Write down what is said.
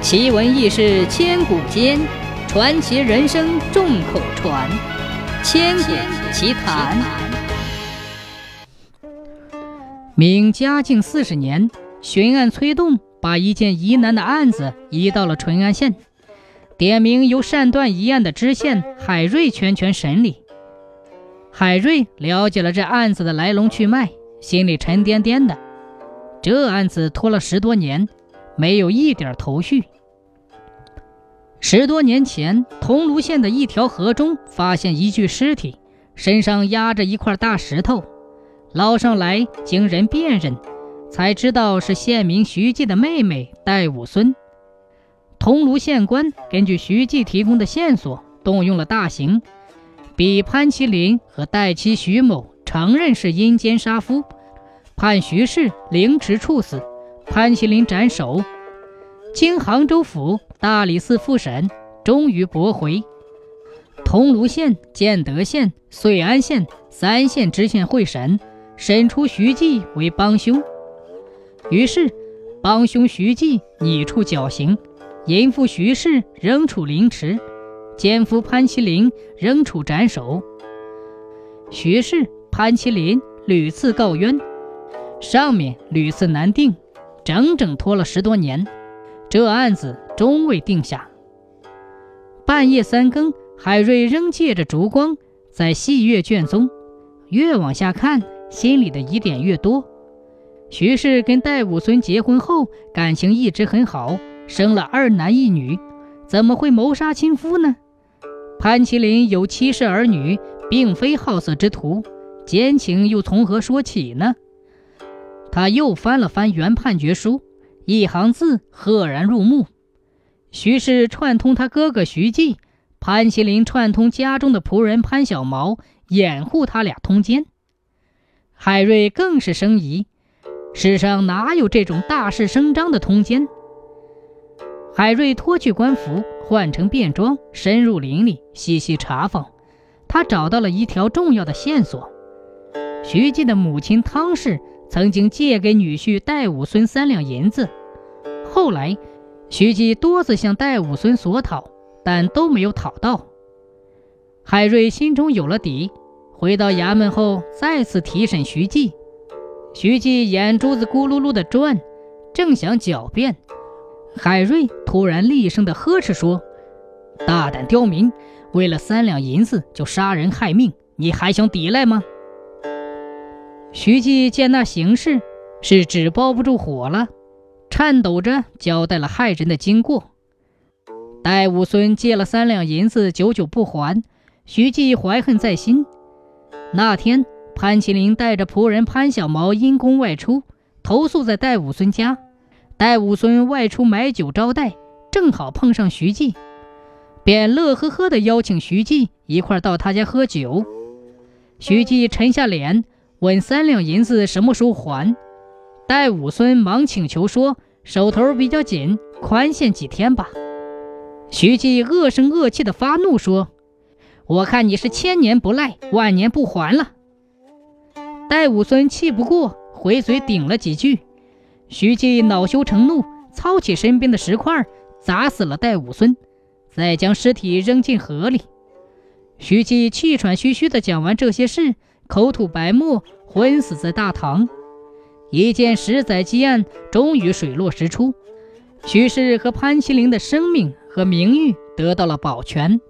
奇闻异事千古间，传奇人生众口传。千古奇谈。明嘉靖四十年，巡按崔栋把一件疑难的案子移到了淳安县，点名由善断疑案的知县海瑞全权审理。海瑞了解了这案子的来龙去脉，心里沉甸甸的。这案子拖了十多年。没有一点头绪。十多年前，桐庐县的一条河中发现一具尸体，身上压着一块大石头，捞上来经人辨认，才知道是县民徐记的妹妹戴武孙。桐庐县官根据徐记提供的线索，动用了大刑，逼潘麒麟和戴妻徐某承认是阴间杀夫，判徐氏凌迟处死。潘麒麟斩首，经杭州府大理寺复审，终于驳回。桐庐县、建德县、遂安县三县知县会审，审出徐继为帮凶。于是，帮凶徐继拟处绞刑，淫妇徐氏仍处凌迟，奸夫潘麒麟仍处斩首。徐氏、潘麒麟屡次告冤，上面屡次难定。整整拖了十多年，这案子终未定下。半夜三更，海瑞仍借着烛光在细阅卷宗，越往下看，心里的疑点越多。徐氏跟戴武孙结婚后，感情一直很好，生了二男一女，怎么会谋杀亲夫呢？潘麒麟有七世儿女，并非好色之徒，奸情又从何说起呢？他又翻了翻原判决书，一行字赫然入目：徐氏串通他哥哥徐继，潘麒麟串通家中的仆人潘小毛，掩护他俩通奸。海瑞更是生疑：世上哪有这种大事声张的通奸？海瑞脱去官服，换成便装，深入林里细细查访。他找到了一条重要的线索：徐继的母亲汤氏。曾经借给女婿戴武孙三两银子，后来徐继多次向戴武孙索讨，但都没有讨到。海瑞心中有了底，回到衙门后再次提审徐继。徐继眼珠子咕噜噜的转，正想狡辩，海瑞突然厉声的呵斥说：“大胆刁民，为了三两银子就杀人害命，你还想抵赖吗？”徐继见那形势是纸包不住火了，颤抖着交代了害人的经过。戴武孙借了三两银子，久久不还，徐继怀恨在心。那天，潘麒麟带着仆人潘小毛因公外出，投宿在戴武孙家。戴武孙外出买酒招待，正好碰上徐继，便乐呵呵地邀请徐继一块到他家喝酒。徐继沉下脸。问三两银子什么时候还？戴武孙忙请求说：“手头比较紧，宽限几天吧。”徐继恶声恶气地发怒说：“我看你是千年不赖，万年不还了。”戴武孙气不过，回嘴顶了几句。徐继恼羞成怒，操起身边的石块砸死了戴武孙，再将尸体扔进河里。徐继气喘吁吁地讲完这些事。口吐白沫，昏死在大堂。一件十载积案终于水落石出，徐氏和潘麒麟的生命和名誉得到了保全。